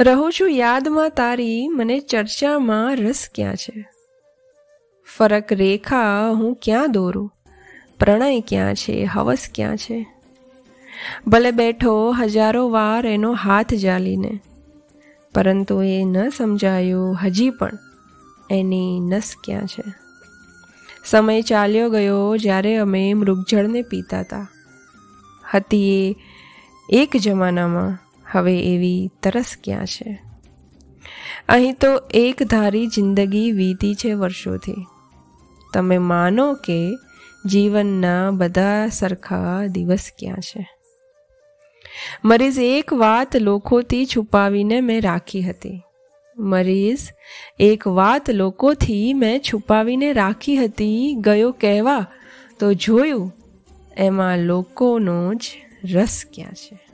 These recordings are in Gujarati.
રહું છું યાદમાં તારી, મને ચર્ચામાં રસ ક્યાં છે? ફરક રેખા, હું ક્યાં દોરું? પ્રણય ક્યાં છે? હવસ ક્યાં છે? ભલે બેઠો હજારો વાર એનો હાથ જાલીને, પરંતુ એ ન સમજાયું હજી પણ એની નસ ક્યાં છે? સમય ચાલ્યો ગયો જ્યારે અમે મૃગજળને પીતા હતા હતી એ એક જમાનામાં હવે એવી તરસ ક્યાં છે? અહીં તો એક ધારી જિંદગી વીતી છે વર્ષોથી. તમે માનો કે જીવનના બધા સરખા દિવસ ક્યાં છે? મરીઝ એક વાત લોકોથી છુપાવીને મેં રાખી હતી. મરીઝ એક વાત લોકોથી મેં છુપાવીને રાખી હતી. ગયો કહેવા તો જોયું, એમાં લોકોનો જ રસ ક્યાં છે?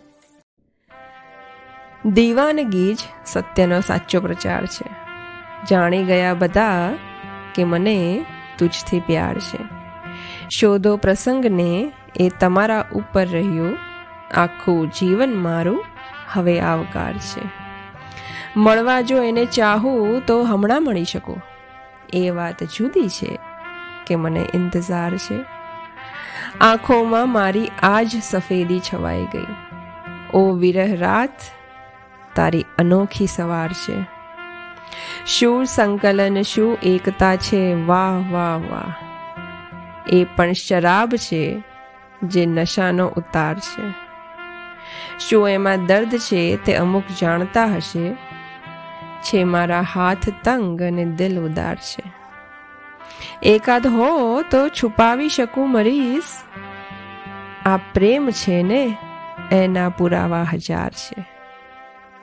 દીવાનગી જ સત્યનો સાચો પ્રચાર છે. જાણી ગયા બધા કે મને તુજથી પ્યાર છે. શોધો પ્રસંગને એ તમારા ઉપર રહ્યો. આખું જીવન મારું હવે આવકાર છે. મળવા જો એને ચાહું તો હમણાં મળી શકું. એ વાત જુદી છે કે મને ઇંતજાર છે. આંખોમાં મારી આજ સફેદી છવાઈ ગઈ. ઓ વિરહ રાત તારી અનોખી સવાર છે. શું સંકલન, શું એકતા છે? વાહ વાહ વાહ. એ પણ શરાબ છે જે નશાનો ઉતાર છે. શું એમાં દર્દ છે તે અમુક જાણતા હશે? છે મારા હાથ તંગ અને દિલ ઉદાર છે. એકાદ હો તો છુપાવી શકું મરીશ આ પ્રેમ છે ને એના પુરાવા હજાર છે.